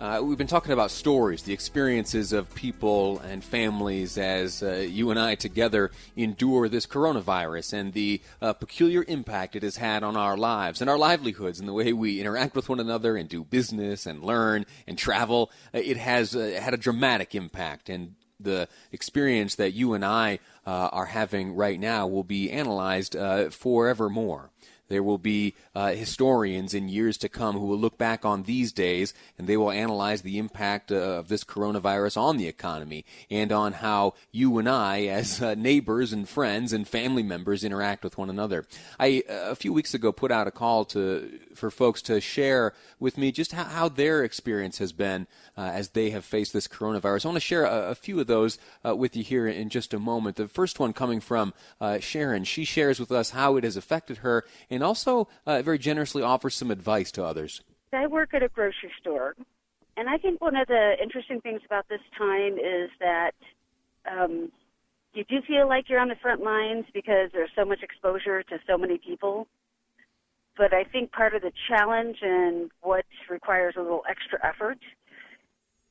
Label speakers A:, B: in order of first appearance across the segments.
A: Uh, we've been talking about stories, the experiences of people and families as uh, you and I together endure this coronavirus and the uh, peculiar impact it has had on our lives and our livelihoods and the way we interact with one another and do business and learn and travel. Uh, it has uh, had a dramatic impact, and the experience that you and I uh, are having right now will be analyzed forevermore. There will be uh, historians in years to come who will look back on these days and they will analyze the impact uh, of this coronavirus on the economy and on how you and I, as uh, neighbors and friends and family members, interact with one another. I uh, few weeks ago put out a call to for folks to share with me just how, how their experience has been uh, as they have faced this coronavirus. I want to share a, a few of those with you here in just a moment. The first one coming from Sharon. She shares with us how it has affected her and also uh, very generously offers some advice to others.
B: I work at a grocery store, and I think one of the interesting things about this time is that um, you do feel like you're on the front lines because there's so much exposure to so many people. But I think part of the challenge and what requires a little extra effort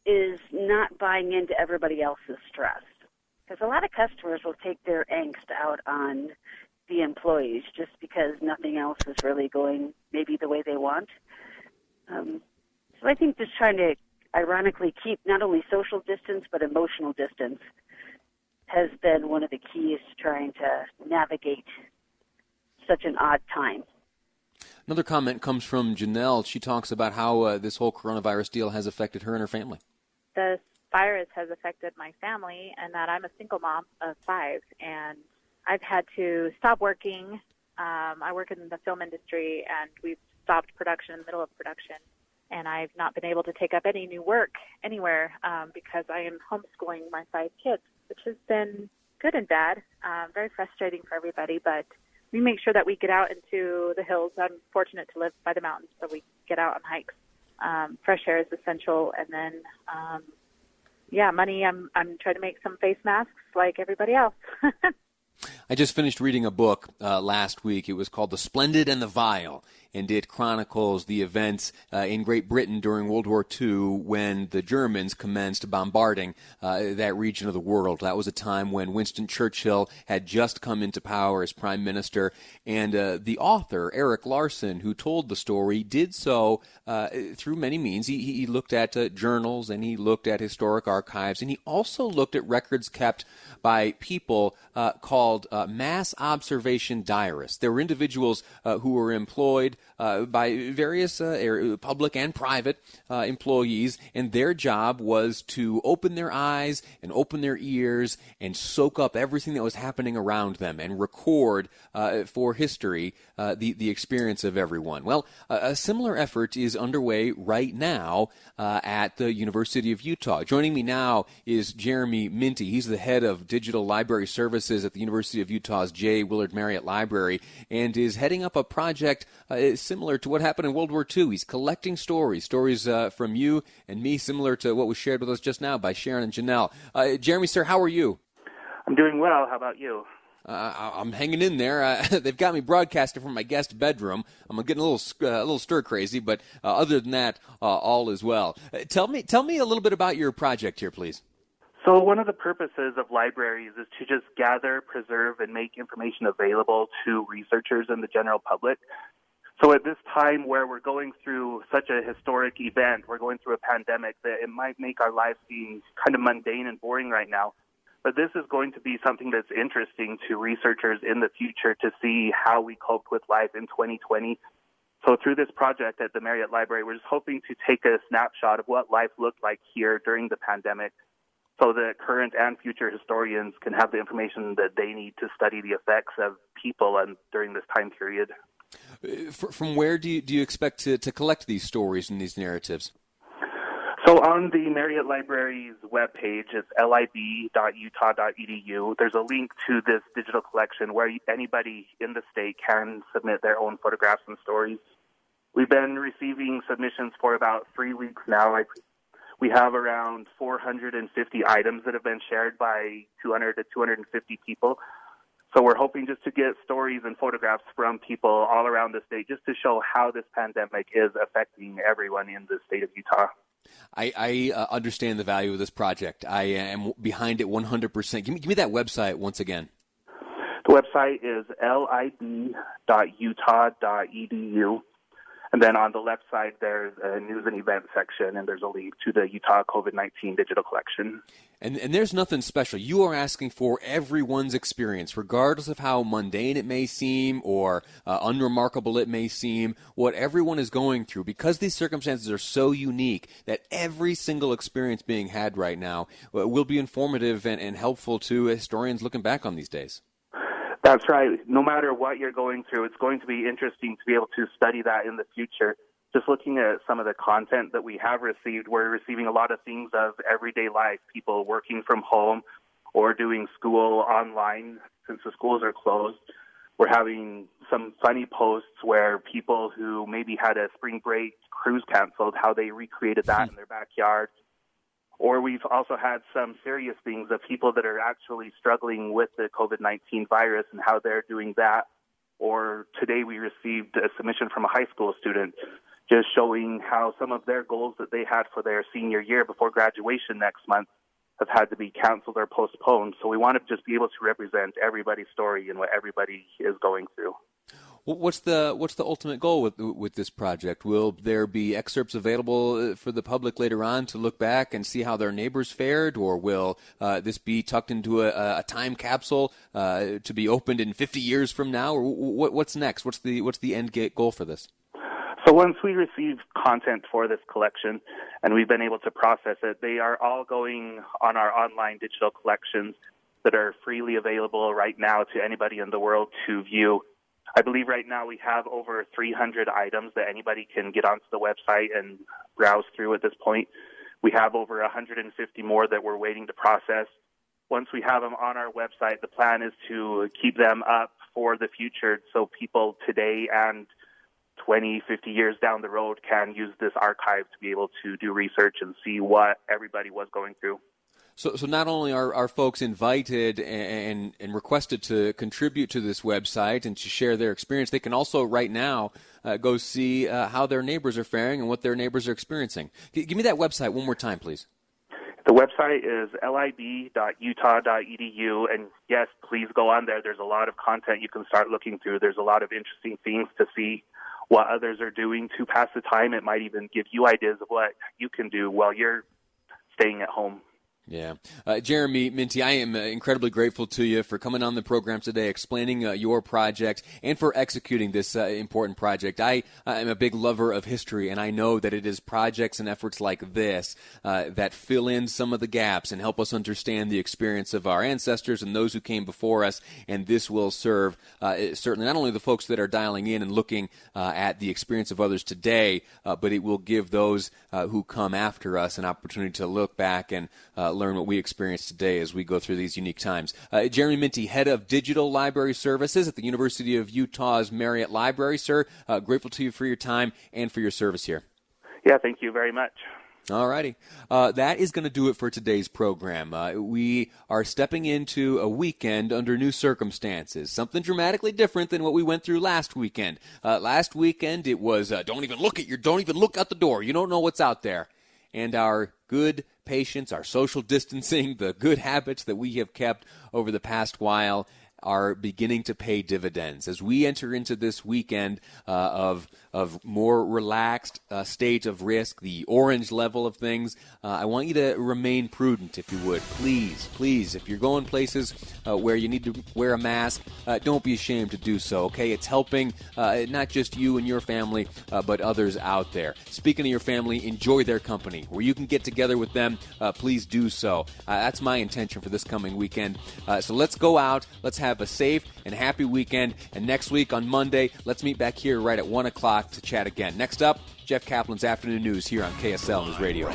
B: is not buying into everybody else's stress. Because a lot of customers will take their angst out on the employees just because nothing else is really going maybe the way they want. Um, so I think just trying to ironically keep not only social distance but emotional distance has been one of the keys to trying to navigate such an odd time.
A: Another comment comes from Janelle. She talks about how uh, this whole coronavirus deal has affected her and her family.
C: The virus has affected my family, and that I'm a single mom of five, and I've had to stop working. Um, I work in the film industry, and we've stopped production in the middle of production. And I've not been able to take up any new work anywhere um, because I am homeschooling my five kids, which has been good and bad, um, very frustrating for everybody. But we make sure that we get out into the hills. I'm fortunate to live by the mountains, so we get out on hikes. Um, fresh air is essential, and then um, yeah, money. I'm I'm trying to make some face masks like everybody else.
A: I just finished reading a book uh, last week. It was called The Splendid and the Vile, and it chronicles the events uh, in Great Britain during World War II when the Germans commenced bombarding uh, that region of the world. That was a time when Winston Churchill had just come into power as prime minister, and uh, the author Erik Larson, who told the story, did so uh, through many means. He, he looked at uh, journals and he looked at historic archives, and he also looked at records kept by people uh, mass observation diarists. There were individuals who were employed uh, by various uh, public and private uh, employees, and their job was to open their eyes and open their ears and soak up everything that was happening around them and record uh, for history uh, the the experience of everyone. Well, a similar effort is underway right now at the University of Utah. Joining me now is Jeremy Myntti. He's the head of digital library services at the University of Utah's J. Willard Marriott Library, and is heading up a project similar to what happened in World War II. He's collecting stories, stories uh, from you and me, similar to what was shared with us just now by Sharon and Janelle. Uh, Jeremy, sir, how are you?
D: I'm doing well. How about you?
A: Uh, I'm hanging in there. Uh, they've got me broadcasting from my guest bedroom. I'm getting a little uh, a little stir crazy, but uh, other than that, all is well. tell me tell me a little bit about your project here, please.
D: So, one of the purposes of libraries is to just gather, preserve, and make information available to researchers and the general public So at this time where we're going through such a historic event, we're going through a pandemic that it might make our lives seem kind of mundane and boring right now. But this is going to be something that's interesting to researchers in the future to see how we coped with life in 2020. So through this project at the Marriott Library, we're just hoping to take a snapshot of what life looked like here during the pandemic so that current and future historians can have the information that they need to study the effects of people and during this time period.
A: Uh, from where do you, do you expect to, to collect these stories and these narratives?
D: So on the Marriott Library's webpage, it's lib.utah.edu. There's a link to this digital collection where anybody in the state can submit their own photographs and stories. We've been receiving submissions for about three weeks now. We have around 450 items that have been shared by 200 to 250 people. So we're hoping just to get stories and photographs from people all around the state just to show how this pandemic is affecting everyone in the state of Utah.
A: I, I uh, understand the value of this project. I am behind it 100%. Give me, give me that website once again.
D: The website is lib.utah.edu. And then on the left side, there's a news and event section, and there's a link to the Utah COVID 19 digital collection.
A: And, and there's nothing special. You are asking for everyone's experience, regardless of how mundane it may seem or uh, unremarkable it may seem, what everyone is going through, because these circumstances are so unique that every single experience being had right now uh, will be informative and, and helpful to historians looking back on these days.
D: That's right. No matter what you're going through, it's going to be interesting to be able to study that in the future. Just looking at some of the content that we have received, we're receiving a lot of things of everyday life, people working from home or doing school online since the schools are closed. We're having some funny posts where people who maybe had a spring break cruise canceled, how they recreated that in their backyard or we've also had some serious things of people that are actually struggling with the COVID 19 virus and how they're doing that. Or today we received a submission from a high school student just showing how some of their goals that they had for their senior year before graduation next month have had to be canceled or postponed. So we want to just be able to represent everybody's story and what everybody is going through.
A: What's the what's the ultimate goal with with this project? Will there be excerpts available uh, for the public later on to look back and see how their neighbors fared, or will uh, this be tucked into a, a time capsule uh, to be opened in 50 years from now, or what, what's next? What's the what's the end goal for this?
D: So once we receive content for this collection and we've been able to process it, they are all going on our online digital collections that are freely available right now to anybody in the world to view. I believe right now we have over 300 items that anybody can get onto the website and browse through at this point. We have over 150 more that we're waiting to process. Once we have them on our website, the plan is to keep them up for the future so people today and 20, 50 years down the road can use this archive to be able to do research and see what everybody was going through.
A: So, so not only are, are folks invited and, and requested to contribute to this website and to share their experience, they can also right now uh, go see uh, how their neighbors are faring and what their neighbors are experiencing. G- give me that website one more time, please.
D: The website is lib.utah.edu, and yes, please go on there. There's a lot of content you can start looking through. There's a lot of interesting things to see what others are doing to pass the time. It might even give you ideas of what you can do while you're staying at home.
A: Yeah. Uh, Jeremy Myntti, I am uh, incredibly grateful to you for coming on the program today, explaining uh, your project, and for executing this uh, important project. I am a big lover of history, and I know that it is projects and efforts like this uh, that fill in some of the gaps and help us understand the experience of our ancestors and those who came before us. And this will serve uh, certainly not only the folks that are dialing in and looking at the experience of others today, but it will give those who come after us an opportunity to look back and learn what we experience today as we go through these unique times. Uh, Jeremy Myntti, head of digital library services at the University of Utah's Marriott Library. Sir, uh, grateful to you for your time and for your service here.
D: Yeah, thank you very much.
A: All righty. Uh, that is going to do it for today's program. Uh, we are stepping into a weekend under new circumstances, something dramatically different than what we went through last weekend. Uh, last weekend, it was uh, don't even look at your, don't even look out the door. You don't know what's out there. And our good patience, our social distancing, the good habits that we have kept over the past while are beginning to pay dividends. As we enter into this weekend uh, of of more relaxed uh, stage of risk, the orange level of things, uh, I want you to remain prudent, if you would, please, please. If you're going places uh, where you need to wear a mask, uh, don't be ashamed to do so. Okay, it's helping uh, not just you and your family, but others out there. Speaking of your family, enjoy their company. Where you can get together with them, please do so. that's my intention for this coming weekend. so let's go out. Let's have a safe and happy weekend. And next week on Monday, let's meet back here right at one o'clock to chat again. Next up, Jeff Caplan's Afternoon News here on KSL News Radio.